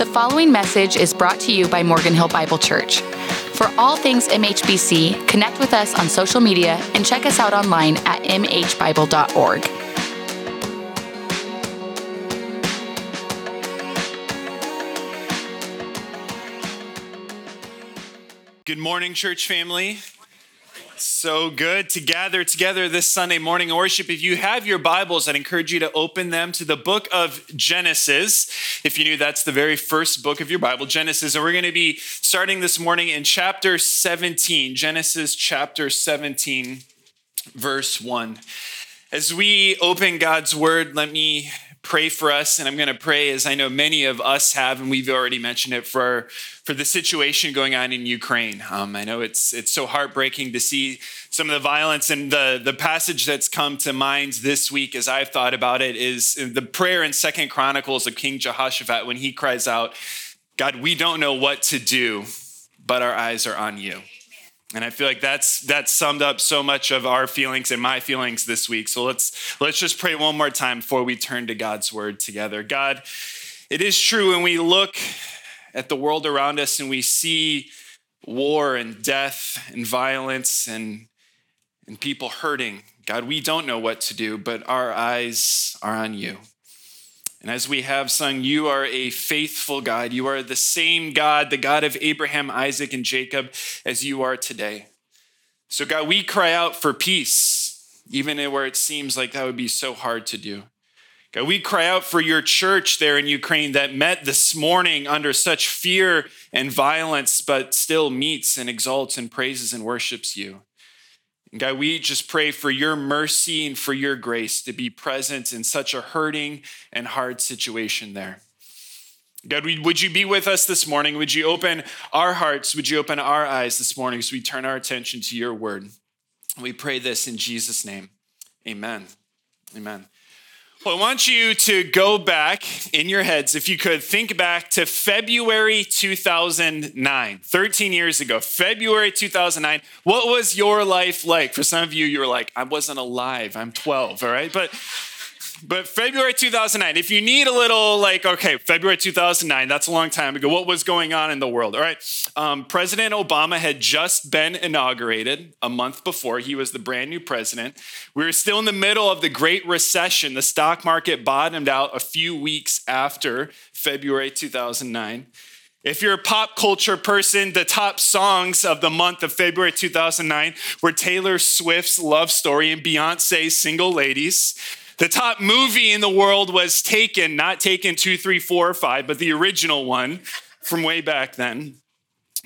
The following message is brought to you by Morgan Hill Bible Church. For all things MHBC, connect with us on social media and check us out online at mhbible.org. Good morning, church family. So good to gather together this Sunday morning worship. If you have your Bibles, I'd encourage you to open them to the book of Genesis. If you knew that's the very first book of your Bible, Genesis. And we're going to be starting this morning in chapter 17, Genesis chapter 17, verse 1. As we open God's word, let me pray for us. And I'm going to pray, as I know many of us have, and we've already mentioned it, for, for the situation going on in Ukraine. Um, I know it's, it's so heartbreaking to see some of the violence. And the, the passage that's come to mind this week as I've thought about it is the prayer in Second Chronicles of King Jehoshaphat when he cries out, God, we don't know what to do, but our eyes are on you. And I feel like that's that's summed up so much of our feelings and my feelings this week. So let's let's just pray one more time before we turn to God's word together. God, it is true when we look at the world around us and we see war and death and violence and and people hurting. God, we don't know what to do, but our eyes are on you. And as we have sung, you are a faithful God. You are the same God, the God of Abraham, Isaac, and Jacob, as you are today. So, God, we cry out for peace, even where it seems like that would be so hard to do. God, we cry out for your church there in Ukraine that met this morning under such fear and violence, but still meets and exalts and praises and worships you. And God, we just pray for your mercy and for your grace to be present in such a hurting and hard situation there. God, would you be with us this morning? Would you open our hearts? Would you open our eyes this morning as we turn our attention to your word? We pray this in Jesus' name. Amen. Amen. Well, I want you to go back in your heads, if you could, think back to February 2009, 13 years ago, February 2009. What was your life like? For some of you, you were like, I wasn't alive, I'm 12, all right? But but February 2009, if you need a little, like, okay, February 2009, that's a long time ago. What was going on in the world? All right. Um, president Obama had just been inaugurated a month before. He was the brand new president. We were still in the middle of the Great Recession. The stock market bottomed out a few weeks after February 2009. If you're a pop culture person, the top songs of the month of February 2009 were Taylor Swift's Love Story and Beyonce's Single Ladies. The top movie in the world was Taken, not Taken 2, 3, 4, or 5, but the original one from way back then.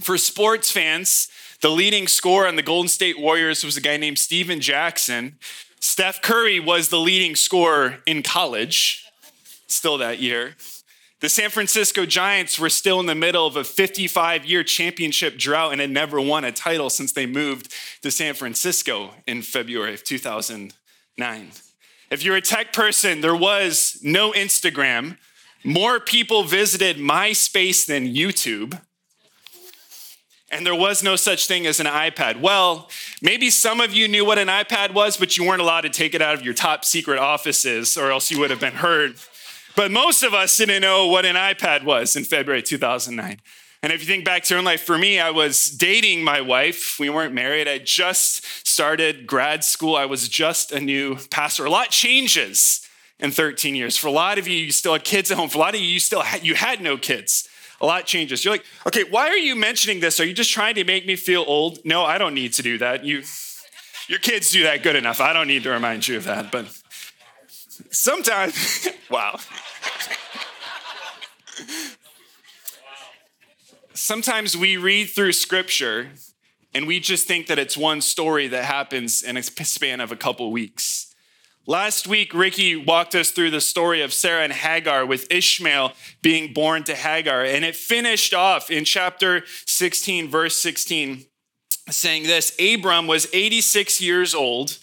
For sports fans, the leading scorer on the Golden State Warriors was a guy named Stephen Jackson. Steph Curry was the leading scorer in college, still that year. The San Francisco Giants were still in the middle of a 55 year championship drought and had never won a title since they moved to San Francisco in February of 2009. If you're a tech person, there was no Instagram. More people visited MySpace than YouTube. And there was no such thing as an iPad. Well, maybe some of you knew what an iPad was, but you weren't allowed to take it out of your top secret offices, or else you would have been heard. But most of us didn't know what an iPad was in February 2009. And if you think back to your own life, for me, I was dating my wife. We weren't married. I just started grad school. I was just a new pastor. A lot changes in 13 years. For a lot of you, you still had kids at home. For a lot of you, you still had, you had no kids. A lot changes. You're like, okay, why are you mentioning this? Are you just trying to make me feel old? No, I don't need to do that. You, your kids do that good enough. I don't need to remind you of that. But sometimes, wow sometimes we read through scripture and we just think that it's one story that happens in a span of a couple weeks. Last week, Ricky walked us through the story of Sarah and Hagar with Ishmael being born to Hagar. And it finished off in chapter 16, verse 16, saying this Abram was 86 years old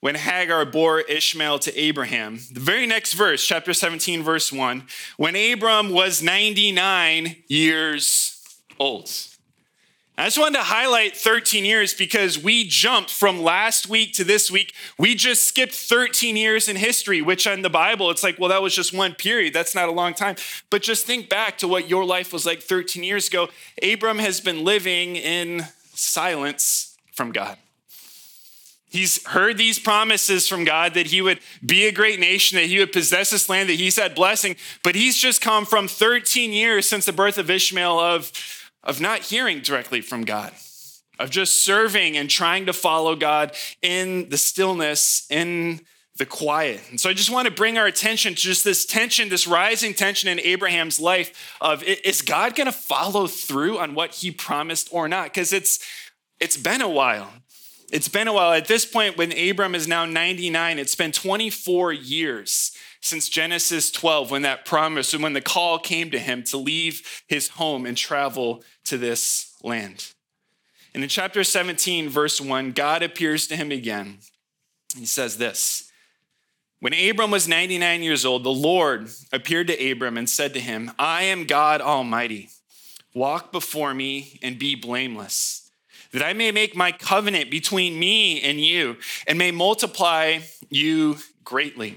when Hagar bore Ishmael to Abraham. The very next verse, chapter 17, verse 1, when Abram was 99 years old. I just wanted to highlight 13 years because we jumped from last week to this week. We just skipped 13 years in history, which in the Bible, it's like, well, that was just one period. That's not a long time. But just think back to what your life was like 13 years ago. Abram has been living in silence from God. He's heard these promises from God that he would be a great nation, that he would possess this land, that he's had blessing, but he's just come from 13 years since the birth of Ishmael of of not hearing directly from God, of just serving and trying to follow God in the stillness, in the quiet. And so I just want to bring our attention to just this tension, this rising tension in Abraham's life of is God going to follow through on what he promised or not? Because it's it's been a while. It's been a while. At this point, when Abram is now 99, it's been 24 years since Genesis 12, when that promise and when the call came to him to leave his home and travel to this land. And in chapter 17, verse 1, God appears to him again. He says this When Abram was 99 years old, the Lord appeared to Abram and said to him, I am God Almighty. Walk before me and be blameless, that I may make my covenant between me and you and may multiply you greatly.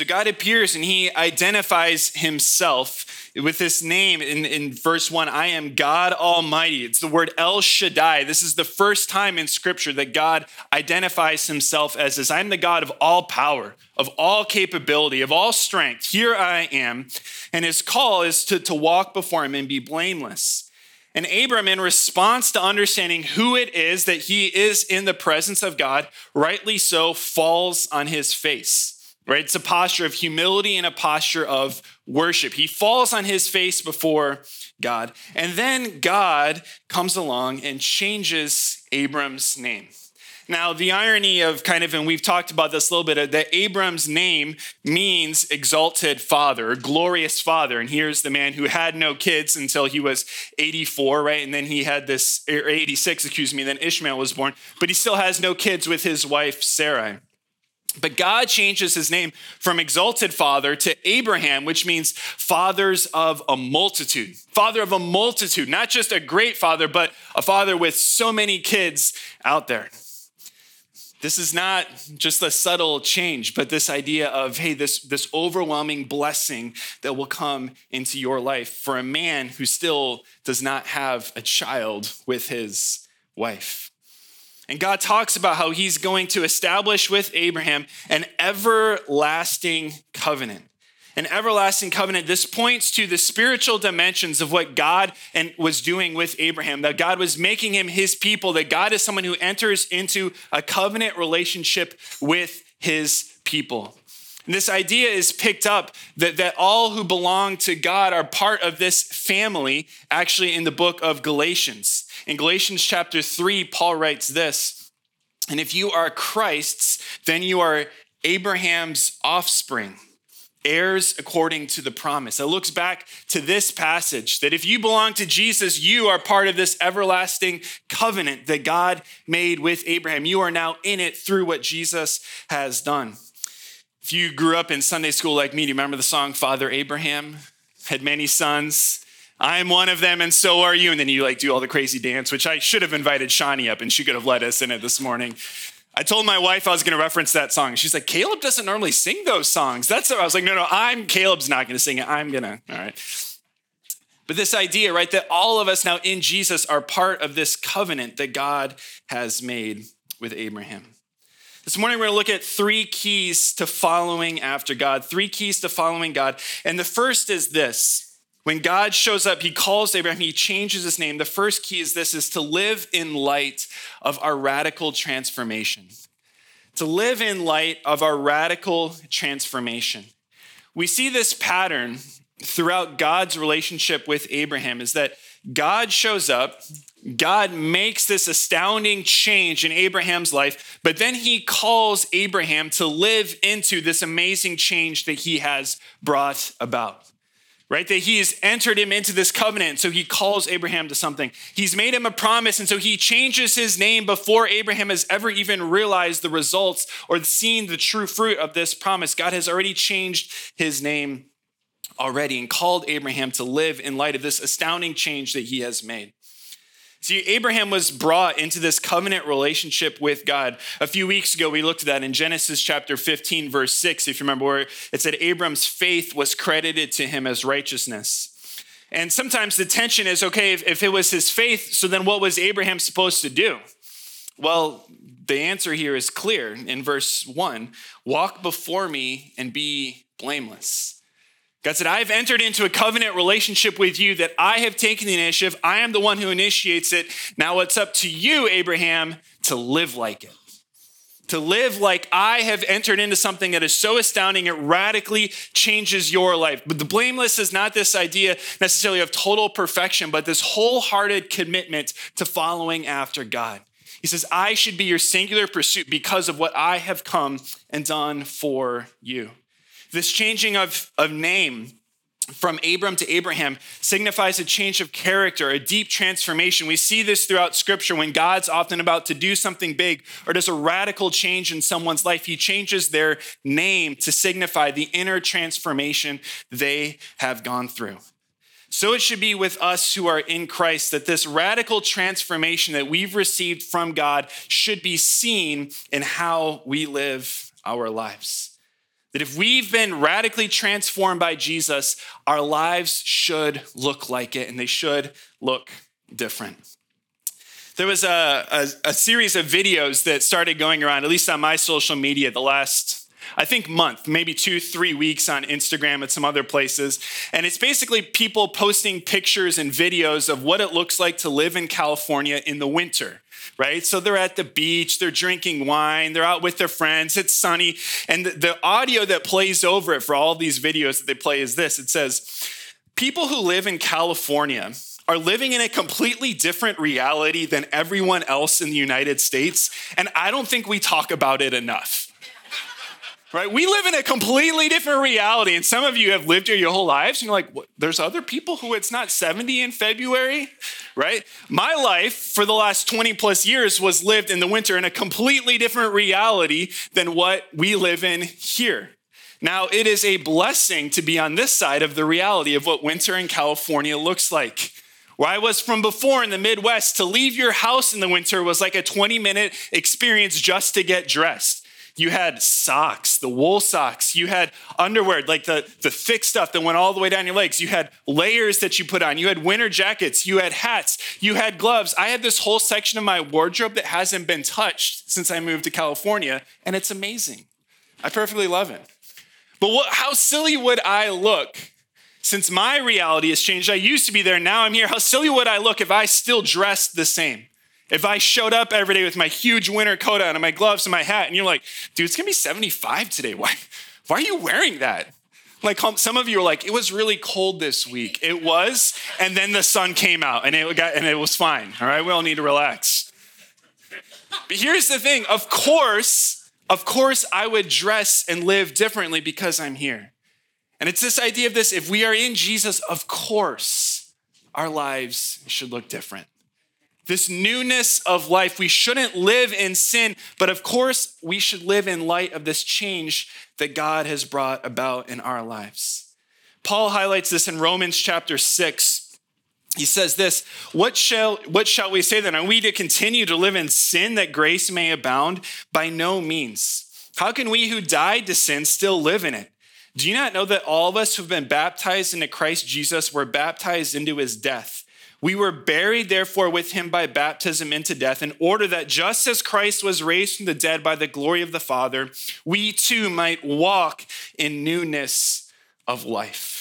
So God appears and he identifies himself with this name in, in verse 1 I am God Almighty. It's the word El Shaddai. This is the first time in Scripture that God identifies himself as this I'm the God of all power, of all capability, of all strength. Here I am. And his call is to, to walk before him and be blameless. And Abram, in response to understanding who it is that he is in the presence of God, rightly so, falls on his face right? It's a posture of humility and a posture of worship. He falls on his face before God. And then God comes along and changes Abram's name. Now, the irony of kind of, and we've talked about this a little bit, uh, that Abram's name means exalted father, glorious father. And here's the man who had no kids until he was 84, right? And then he had this, or 86, excuse me, then Ishmael was born, but he still has no kids with his wife, Sarai. But God changes his name from exalted father to Abraham, which means fathers of a multitude. Father of a multitude, not just a great father, but a father with so many kids out there. This is not just a subtle change, but this idea of, hey, this, this overwhelming blessing that will come into your life for a man who still does not have a child with his wife. And God talks about how he's going to establish with Abraham an everlasting covenant. An everlasting covenant. This points to the spiritual dimensions of what God and was doing with Abraham, that God was making him his people, that God is someone who enters into a covenant relationship with his people. And this idea is picked up that, that all who belong to God are part of this family, actually, in the book of Galatians. In Galatians chapter 3, Paul writes this And if you are Christ's, then you are Abraham's offspring, heirs according to the promise. It looks back to this passage that if you belong to Jesus, you are part of this everlasting covenant that God made with Abraham. You are now in it through what Jesus has done. If you grew up in Sunday school like me, do you remember the song Father Abraham had many sons? I'm one of them, and so are you. And then you like do all the crazy dance, which I should have invited Shawnee up, and she could have led us in it this morning. I told my wife I was going to reference that song. She's like, Caleb doesn't normally sing those songs. That's I was like, no, no, I'm Caleb's not going to sing it. I'm gonna. All right. But this idea, right, that all of us now in Jesus are part of this covenant that God has made with Abraham. This morning, we're going to look at three keys to following after God, three keys to following God. And the first is this When God shows up, he calls Abraham, he changes his name. The first key is this is to live in light of our radical transformation. To live in light of our radical transformation. We see this pattern throughout God's relationship with Abraham is that God shows up, God makes this astounding change in Abraham's life, but then he calls Abraham to live into this amazing change that he has brought about right? That he's entered him into this covenant. So he calls Abraham to something. He's made him a promise. And so he changes his name before Abraham has ever even realized the results or seen the true fruit of this promise. God has already changed his name already and called Abraham to live in light of this astounding change that he has made. See, Abraham was brought into this covenant relationship with God. A few weeks ago, we looked at that in Genesis chapter 15, verse 6, if you remember, where it said Abram's faith was credited to him as righteousness. And sometimes the tension is okay, if, if it was his faith, so then what was Abraham supposed to do? Well, the answer here is clear in verse 1 walk before me and be blameless. God said, I've entered into a covenant relationship with you that I have taken the initiative. I am the one who initiates it. Now it's up to you, Abraham, to live like it. To live like I have entered into something that is so astounding, it radically changes your life. But the blameless is not this idea necessarily of total perfection, but this wholehearted commitment to following after God. He says, I should be your singular pursuit because of what I have come and done for you. This changing of, of name from Abram to Abraham signifies a change of character, a deep transformation. We see this throughout scripture when God's often about to do something big or does a radical change in someone's life. He changes their name to signify the inner transformation they have gone through. So it should be with us who are in Christ that this radical transformation that we've received from God should be seen in how we live our lives. That if we've been radically transformed by Jesus, our lives should look like it and they should look different. There was a, a, a, series of videos that started going around, at least on my social media, the last, I think, month, maybe two, three weeks on Instagram and some other places. And it's basically people posting pictures and videos of what it looks like to live in California in the winter right? So they're at the beach, they're drinking wine, they're out with their friends, it's sunny. And the, the audio that plays over it for all these videos that they play is this it says, People who live in California are living in a completely different reality than everyone else in the United States. And I don't think we talk about it enough right? We live in a completely different reality. And some of you have lived here your whole lives, and you're like, there's other people who it's not 70 in February, right? My life for the last 20 plus years was lived in the winter in a completely different reality than what we live in here. Now, it is a blessing to be on this side of the reality of what winter in California looks like. Where I was from before in the Midwest, to leave your house in the winter was like a 20 minute experience just to get dressed. You had socks, the wool socks. You had underwear, like the, the thick stuff that went all the way down your legs. You had layers that you put on. You had winter jackets. You had hats. You had gloves. I had this whole section of my wardrobe that hasn't been touched since I moved to California, and it's amazing. I perfectly love it. But what, how silly would I look since my reality has changed? I used to be there, now I'm here. How silly would I look if I still dressed the same? If I showed up every day with my huge winter coat on and my gloves and my hat, and you're like, dude, it's gonna be 75 today. Why, why are you wearing that? Like um, some of you are like, it was really cold this week. It was, and then the sun came out and it got and it was fine. All right, we all need to relax. But here's the thing: of course, of course, I would dress and live differently because I'm here. And it's this idea of this: if we are in Jesus, of course, our lives should look different this newness of life. We shouldn't live in sin, but of course, we should live in light of this change that God has brought about in our lives. Paul highlights this in Romans chapter 6. He says this, what shall, what shall we say then? Are we to continue to live in sin that grace may abound? By no means. How can we who died to sin still live in it? Do you not know that all of us who've been baptized into Christ Jesus were baptized into his death? We were buried, therefore, with him by baptism into death, in order that just as Christ was raised from the dead by the glory of the Father, we too might walk in newness of life.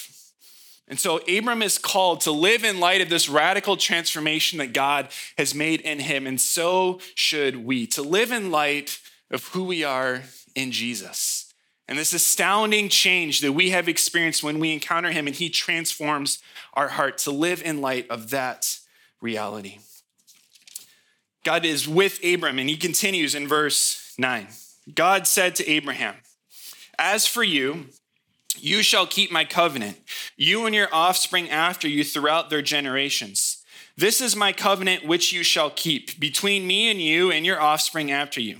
And so Abram is called to live in light of this radical transformation that God has made in him. And so should we, to live in light of who we are in Jesus. And this astounding change that we have experienced when we encounter him and he transforms our heart to live in light of that reality. God is with Abram, and he continues in verse 9. God said to Abraham, As for you, you shall keep my covenant, you and your offspring after you throughout their generations. This is my covenant which you shall keep between me and you and your offspring after you.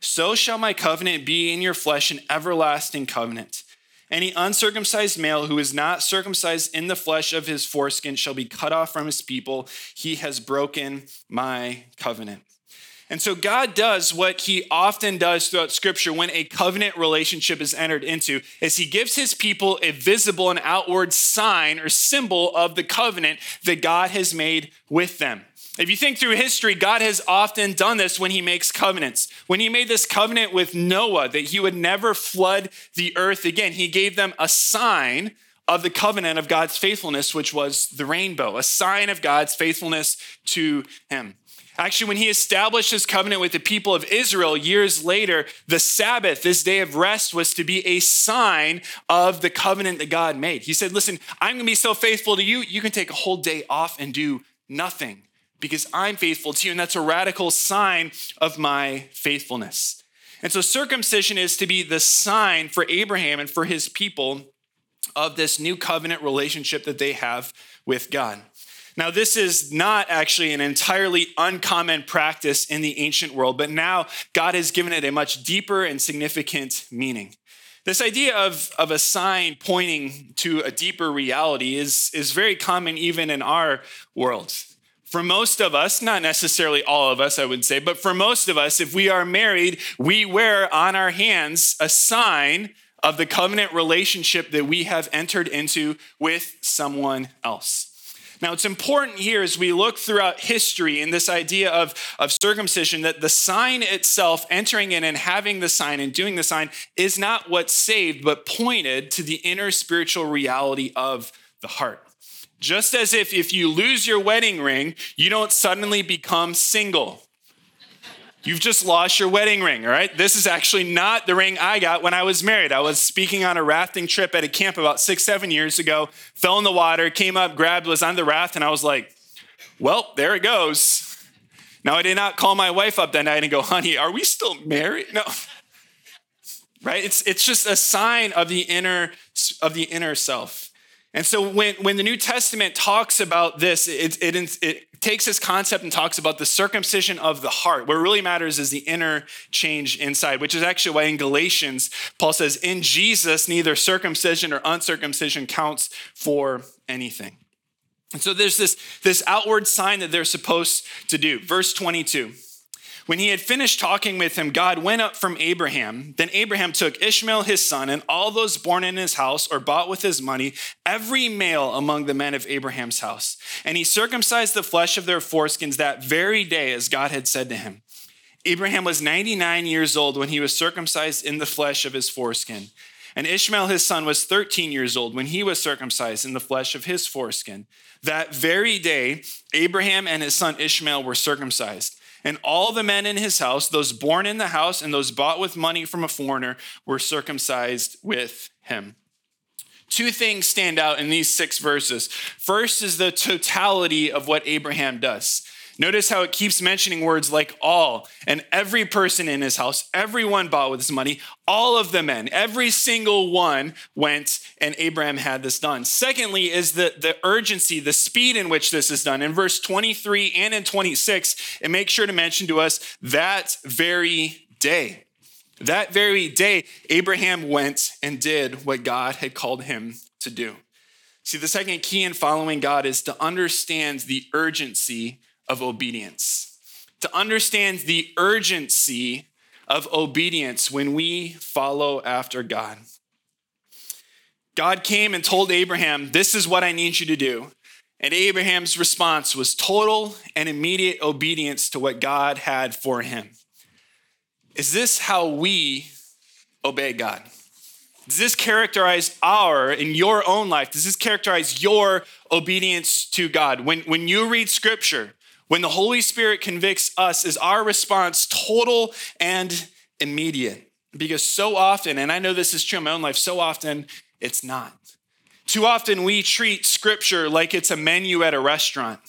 So shall my covenant be in your flesh, an everlasting covenant. Any uncircumcised male who is not circumcised in the flesh of his foreskin shall be cut off from his people. He has broken my covenant. And so God does what he often does throughout scripture when a covenant relationship is entered into is he gives his people a visible and outward sign or symbol of the covenant that God has made with them. If you think through history, God has often done this when he makes covenants. When he made this covenant with Noah that he would never flood the earth again, he gave them a sign of the covenant of God's faithfulness, which was the rainbow, a sign of God's faithfulness to him. Actually, when he established his covenant with the people of Israel years later, the Sabbath, this day of rest, was to be a sign of the covenant that God made. He said, Listen, I'm going to be so faithful to you, you can take a whole day off and do nothing because I'm faithful to you. And that's a radical sign of my faithfulness. And so circumcision is to be the sign for Abraham and for his people of this new covenant relationship that they have with God. Now, this is not actually an entirely uncommon practice in the ancient world, but now God has given it a much deeper and significant meaning. This idea of, of a sign pointing to a deeper reality is, is very common even in our world. For most of us, not necessarily all of us, I would say, but for most of us, if we are married, we wear on our hands a sign of the covenant relationship that we have entered into with someone else. Now, it's important here as we look throughout history in this idea of, of circumcision that the sign itself, entering in and having the sign and doing the sign, is not what saved, but pointed to the inner spiritual reality of the heart. Just as if if you lose your wedding ring, you don't suddenly become single. You've just lost your wedding ring, all right? This is actually not the ring I got when I was married. I was speaking on a rafting trip at a camp about six, seven years ago, fell in the water, came up, grabbed, was on the raft, and I was like, well, there it goes. Now, I did not call my wife up that night and go, honey, are we still married? No. Right? It's, it's just a sign of the inner, of the inner self. And so when, when the New Testament talks about this, it, it, it, takes this concept and talks about the circumcision of the heart. What really matters is the inner change inside, which is actually why in Galatians, Paul says, in Jesus, neither circumcision or uncircumcision counts for anything. And so there's this, this outward sign that they're supposed to do. Verse 22. When he had finished talking with him, God went up from Abraham. Then Abraham took Ishmael his son and all those born in his house or bought with his money, every male among the men of Abraham's house. And he circumcised the flesh of their foreskins that very day, as God had said to him. Abraham was 99 years old when he was circumcised in the flesh of his foreskin. And Ishmael his son was 13 years old when he was circumcised in the flesh of his foreskin. That very day, Abraham and his son Ishmael were circumcised. And all the men in his house, those born in the house and those bought with money from a foreigner, were circumcised with him. Two things stand out in these six verses. First is the totality of what Abraham does. Notice how it keeps mentioning words like all and every person in his house, everyone bought with his money, all of the men, every single one went and Abraham had this done. Secondly, is the, the urgency, the speed in which this is done. In verse 23 and in 26, it makes sure to mention to us that very day. That very day, Abraham went and did what God had called him to do. See, the second key in following God is to understand the urgency of obedience. To understand the urgency of obedience when we follow after God. God came and told Abraham, This is what I need you to do. And Abraham's response was total and immediate obedience to what God had for him. Is this how we obey God? Does this characterize our, in your own life, does this characterize your obedience to God? When, when you read scripture, when the Holy Spirit convicts us, is our response total and immediate? Because so often, and I know this is true in my own life, so often it's not. Too often we treat scripture like it's a menu at a restaurant.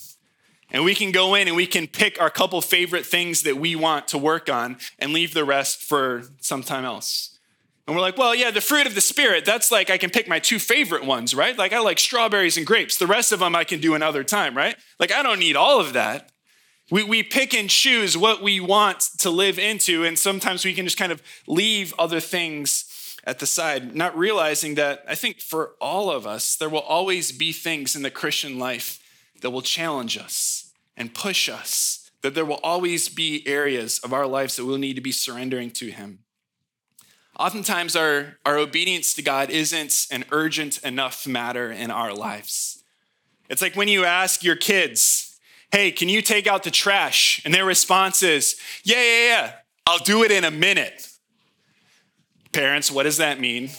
And we can go in and we can pick our couple favorite things that we want to work on and leave the rest for sometime else. And we're like, well, yeah, the fruit of the Spirit, that's like I can pick my two favorite ones, right? Like I like strawberries and grapes. The rest of them I can do another time, right? Like I don't need all of that. We, we pick and choose what we want to live into, and sometimes we can just kind of leave other things at the side, not realizing that I think for all of us, there will always be things in the Christian life that will challenge us and push us, that there will always be areas of our lives that we'll need to be surrendering to Him. Oftentimes, our, our obedience to God isn't an urgent enough matter in our lives. It's like when you ask your kids, hey, can you take out the trash? And their response is, yeah, yeah, yeah, I'll do it in a minute. Parents, what does that mean?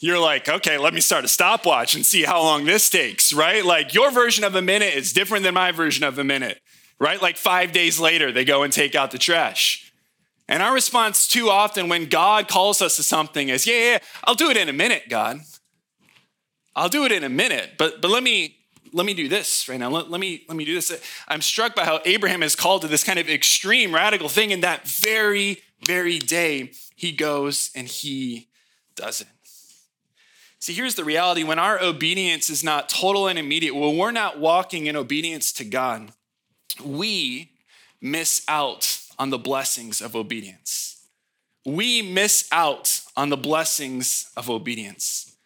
You're like, okay, let me start a stopwatch and see how long this takes, right? Like your version of a minute is different than my version of a minute, right? Like five days later, they go and take out the trash. And our response too often when God calls us to something is, yeah, yeah, I'll do it in a minute, God. I'll do it in a minute. But but let me let me do this right now. Let, let me let me do this. I'm struck by how Abraham is called to this kind of extreme radical thing in that very, very day he goes and he does it. See, here's the reality when our obedience is not total and immediate, when we're not walking in obedience to God, we miss out on the blessings of obedience. We miss out on the blessings of obedience.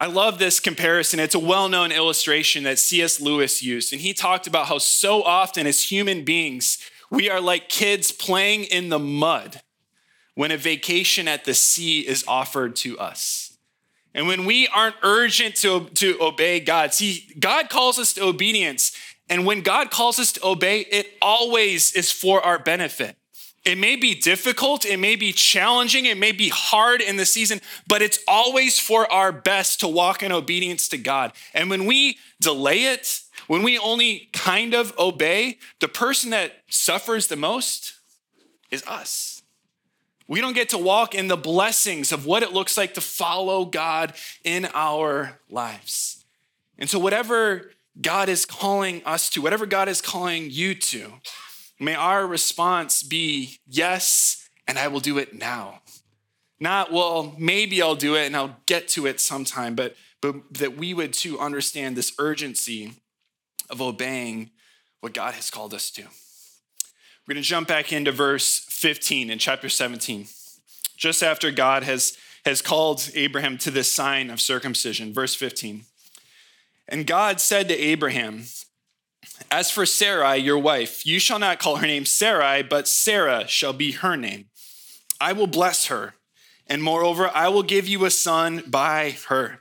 I love this comparison. It's a well known illustration that C.S. Lewis used. And he talked about how so often, as human beings, we are like kids playing in the mud when a vacation at the sea is offered to us. And when we aren't urgent to, to obey God, see, God calls us to obedience and when God calls us to obey, it always is for our benefit. It may be difficult, it may be challenging, it may be hard in the season, but it's always for our best to walk in obedience to God. And when we delay it, when we only kind of obey, the person that suffers the most is us. We don't get to walk in the blessings of what it looks like to follow God in our lives. And so, whatever God is calling us to, whatever God is calling you to, may our response be yes, and I will do it now. Not, well, maybe I'll do it and I'll get to it sometime, but, but that we would too understand this urgency of obeying what God has called us to. We're going to jump back into verse 15 in chapter 17. Just after God has, has called Abraham to this sign of circumcision, verse 15. And God said to Abraham, As for Sarai, your wife, you shall not call her name Sarai, but Sarah shall be her name. I will bless her, and moreover, I will give you a son by her.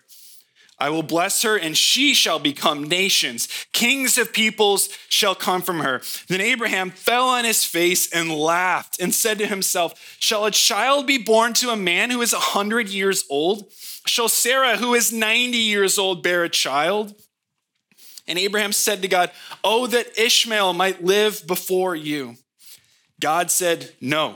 I will bless her, and she shall become nations. Kings of peoples shall come from her. Then Abraham fell on his face and laughed and said to himself, Shall a child be born to a man who is a hundred years old? Shall Sarah, who is 90 years old, bear a child? And Abraham said to God, Oh, that Ishmael might live before you. God said, No,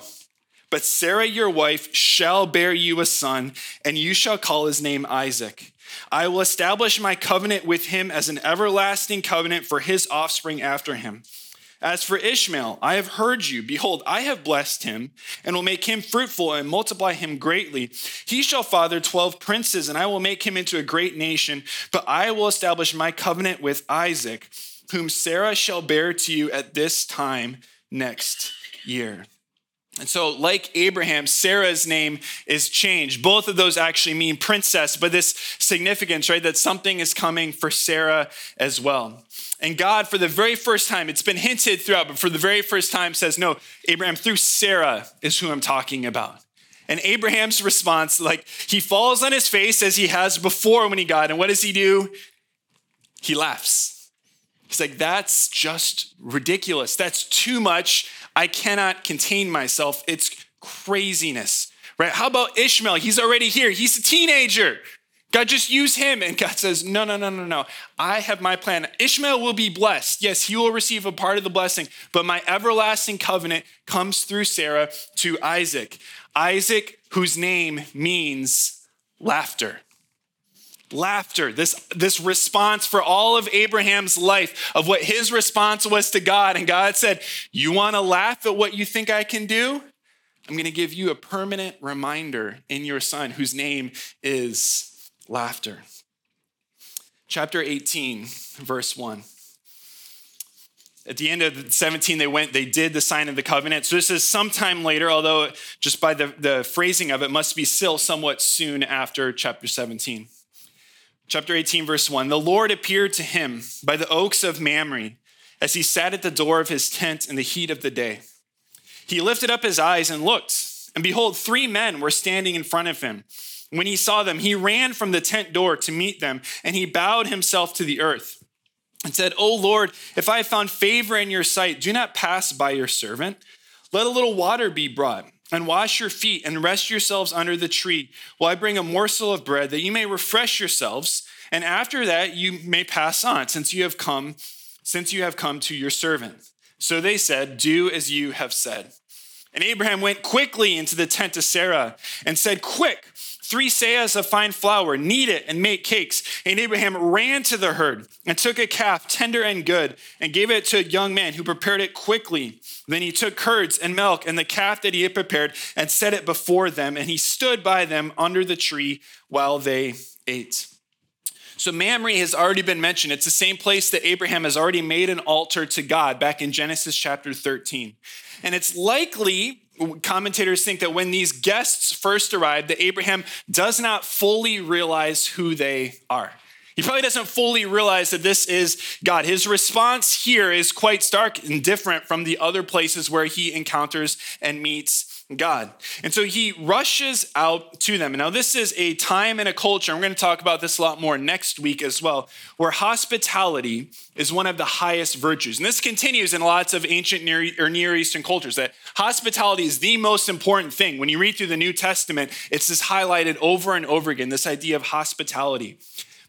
but Sarah, your wife, shall bear you a son, and you shall call his name Isaac. I will establish my covenant with him as an everlasting covenant for his offspring after him. As for Ishmael, I have heard you. Behold, I have blessed him and will make him fruitful and multiply him greatly. He shall father 12 princes, and I will make him into a great nation. But I will establish my covenant with Isaac, whom Sarah shall bear to you at this time next year. And so, like Abraham, Sarah's name is changed. Both of those actually mean princess, but this significance, right, that something is coming for Sarah as well. And God, for the very first time, it's been hinted throughout, but for the very first time says, No, Abraham, through Sarah is who I'm talking about. And Abraham's response, like he falls on his face as he has before when he got, and what does he do? He laughs. He's like, That's just ridiculous. That's too much. I cannot contain myself. It's craziness, right? How about Ishmael? He's already here. He's a teenager. God, just use him. And God says, No, no, no, no, no. I have my plan. Ishmael will be blessed. Yes, he will receive a part of the blessing, but my everlasting covenant comes through Sarah to Isaac. Isaac, whose name means laughter laughter, this, this response for all of Abraham's life of what his response was to God. And God said, You want to laugh at what you think I can do? I'm going to give you a permanent reminder in your son, whose name is laughter. Chapter 18, verse 1. At the end of 17, they went, they did the sign of the covenant. So this is sometime later, although just by the, the phrasing of it, must be still somewhat soon after chapter 17. Chapter 18, verse 1 The Lord appeared to him by the oaks of Mamre as he sat at the door of his tent in the heat of the day. He lifted up his eyes and looked, and behold, three men were standing in front of him. When he saw them, he ran from the tent door to meet them, and he bowed himself to the earth and said, O Lord, if I have found favor in your sight, do not pass by your servant. Let a little water be brought and wash your feet and rest yourselves under the tree while I bring a morsel of bread that you may refresh yourselves. And after that, you may pass on since you have come, since you have come to your servant. So they said, Do as you have said. And Abraham went quickly into the tent of Sarah and said, Quick, three seahs of fine flour, knead it and make cakes. And Abraham ran to the herd and took a calf, tender and good, and gave it to a young man who prepared it quickly. Then he took curds and milk and the calf that he had prepared and set it before them. And he stood by them under the tree while they ate. So Mamre has already been mentioned. It's the same place that Abraham has already made an altar to God back in Genesis chapter 13. And it's likely commentators think that when these guests first arrived, that Abraham does not fully realize who they are. He probably doesn't fully realize that this is God. His response here is quite stark and different from the other places where he encounters and meets God. And so he rushes out to them. Now, this is a time and a culture, and we're going to talk about this a lot more next week as well, where hospitality is one of the highest virtues. And this continues in lots of ancient Near, or Near Eastern cultures that hospitality is the most important thing. When you read through the New Testament, it's just highlighted over and over again this idea of hospitality.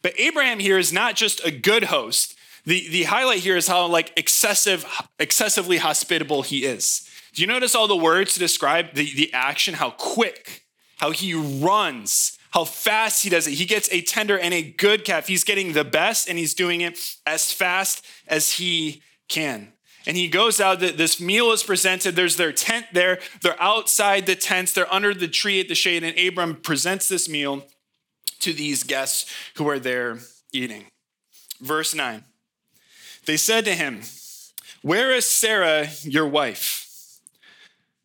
But Abraham here is not just a good host. The, the highlight here is how like excessive, excessively hospitable he is. Do you notice all the words to describe the, the action, how quick, how he runs, how fast he does it? He gets a tender and a good calf. He's getting the best and he's doing it as fast as he can. And he goes out, this meal is presented. There's their tent there. They're outside the tents, they're under the tree at the shade. And Abram presents this meal to these guests who are there eating. Verse 9 They said to him, Where is Sarah, your wife?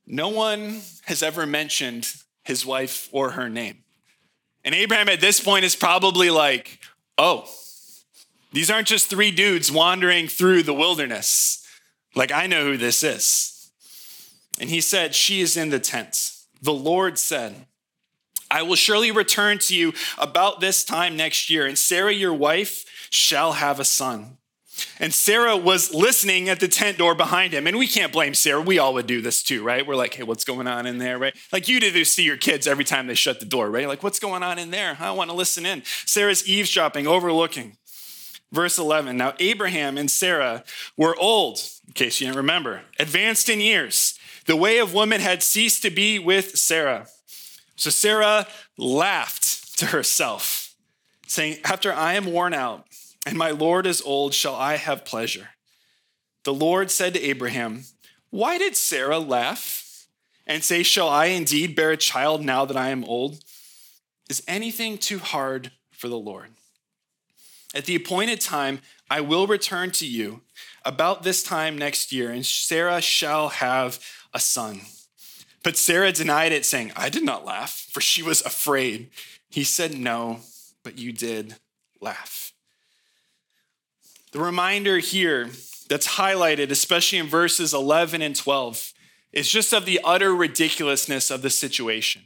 No one has ever mentioned his wife or her name. And Abraham at this point is probably like, oh, these aren't just three dudes wandering through the wilderness. Like, I know who this is. And he said, She is in the tent. The Lord said, I will surely return to you about this time next year, and Sarah, your wife, shall have a son. And Sarah was listening at the tent door behind him. And we can't blame Sarah. We all would do this too, right? We're like, hey, what's going on in there, right? Like you do this to your kids every time they shut the door, right? Like, what's going on in there? I want to listen in. Sarah's eavesdropping, overlooking. Verse 11 Now, Abraham and Sarah were old, in case you didn't remember, advanced in years. The way of woman had ceased to be with Sarah. So Sarah laughed to herself, saying, After I am worn out, and my Lord is old, shall I have pleasure? The Lord said to Abraham, Why did Sarah laugh and say, Shall I indeed bear a child now that I am old? Is anything too hard for the Lord? At the appointed time, I will return to you about this time next year, and Sarah shall have a son. But Sarah denied it, saying, I did not laugh, for she was afraid. He said, No, but you did laugh. The reminder here that's highlighted, especially in verses 11 and 12, is just of the utter ridiculousness of the situation.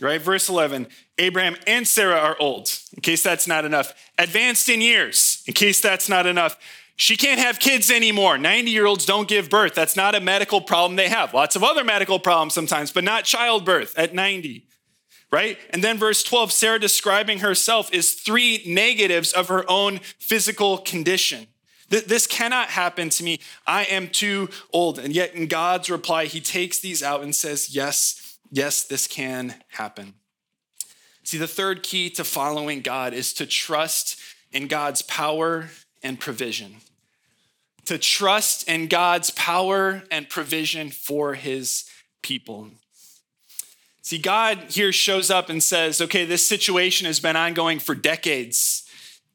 Right? Verse 11 Abraham and Sarah are old, in case that's not enough. Advanced in years, in case that's not enough. She can't have kids anymore. 90 year olds don't give birth. That's not a medical problem they have. Lots of other medical problems sometimes, but not childbirth at 90. Right? And then verse 12, Sarah describing herself is three negatives of her own physical condition. This cannot happen to me. I am too old. And yet, in God's reply, he takes these out and says, Yes, yes, this can happen. See, the third key to following God is to trust in God's power and provision. To trust in God's power and provision for his people. See, God here shows up and says, okay, this situation has been ongoing for decades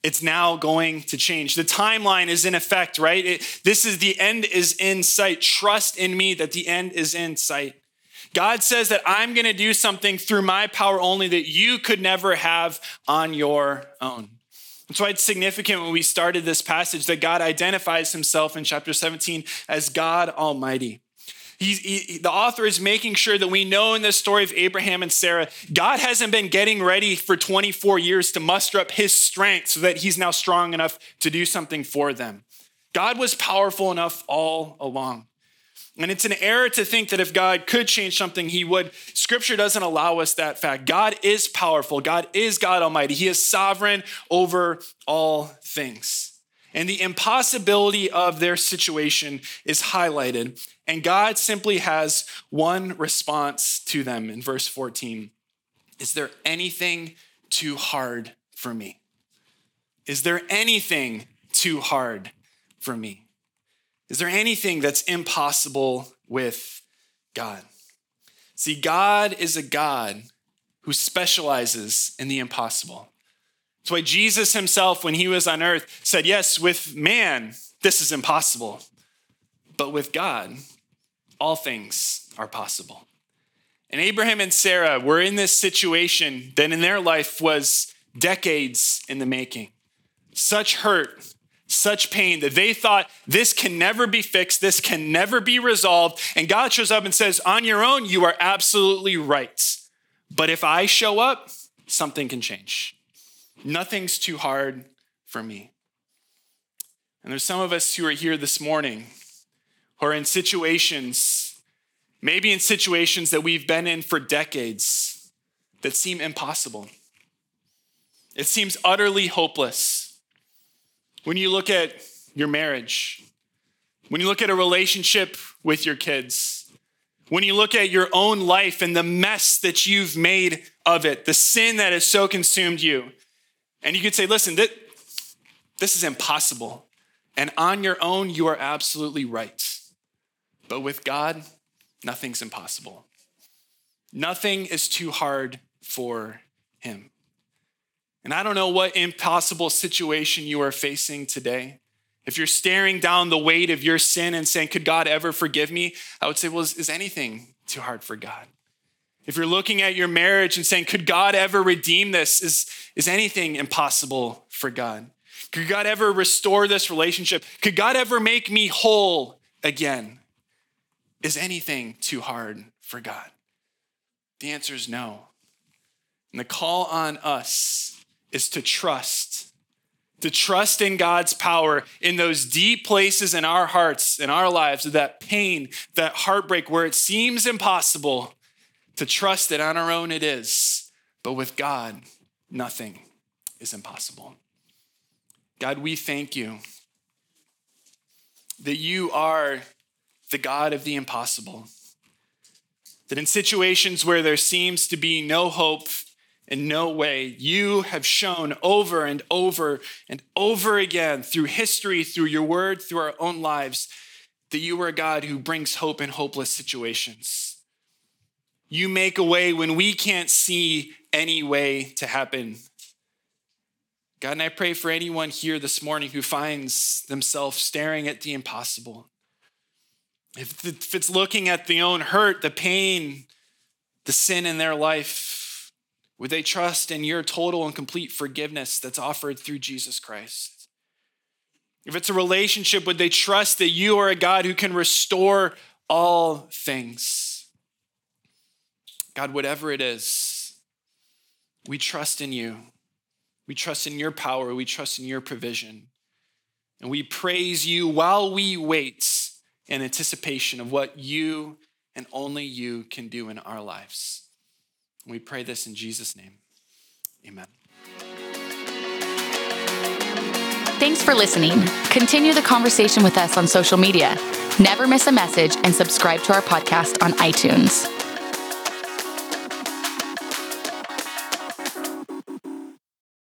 it's now going to change. The timeline is in effect, right? It, this is the end is in sight. Trust in me that the end is in sight. God says that I'm going to do something through my power only that you could never have on your own. That's why it's significant when we started this passage that God identifies himself in chapter 17 as God Almighty. He, the author is making sure that we know in the story of Abraham and Sarah, God hasn't been getting ready for 24 years to muster up his strength so that he's now strong enough to do something for them. God was powerful enough all along. And it's an error to think that if God could change something, he would. Scripture doesn't allow us that fact. God is powerful, God is God Almighty, He is sovereign over all things. And the impossibility of their situation is highlighted. And God simply has one response to them in verse 14 Is there anything too hard for me? Is there anything too hard for me? Is there anything that's impossible with God? See, God is a God who specializes in the impossible. That's why Jesus himself, when he was on earth, said, Yes, with man, this is impossible. But with God, all things are possible. And Abraham and Sarah were in this situation that in their life was decades in the making. Such hurt, such pain that they thought this can never be fixed, this can never be resolved. And God shows up and says, On your own, you are absolutely right. But if I show up, something can change. Nothing's too hard for me. And there's some of us who are here this morning who are in situations, maybe in situations that we've been in for decades, that seem impossible. It seems utterly hopeless. When you look at your marriage, when you look at a relationship with your kids, when you look at your own life and the mess that you've made of it, the sin that has so consumed you, and you could say, listen, this, this is impossible. And on your own, you are absolutely right. But with God, nothing's impossible. Nothing is too hard for Him. And I don't know what impossible situation you are facing today. If you're staring down the weight of your sin and saying, Could God ever forgive me? I would say, Well, is anything too hard for God? If you're looking at your marriage and saying, Could God ever redeem this? Is, is anything impossible for God? Could God ever restore this relationship? Could God ever make me whole again? Is anything too hard for God? The answer is no. And the call on us is to trust, to trust in God's power in those deep places in our hearts, in our lives, that pain, that heartbreak where it seems impossible to trust that on our own it is, but with God, nothing is impossible. God, we thank you that you are the God of the impossible. That in situations where there seems to be no hope and no way, you have shown over and over and over again through history, through your word, through our own lives, that you are a God who brings hope in hopeless situations. You make a way when we can't see any way to happen. God, and I pray for anyone here this morning who finds themselves staring at the impossible. if it's looking at the own hurt, the pain, the sin in their life, would they trust in your total and complete forgiveness that's offered through Jesus Christ? If it's a relationship, would they trust that you are a God who can restore all things? God, whatever it is, we trust in you. We trust in your power. We trust in your provision. And we praise you while we wait in anticipation of what you and only you can do in our lives. We pray this in Jesus' name. Amen. Thanks for listening. Continue the conversation with us on social media. Never miss a message and subscribe to our podcast on iTunes.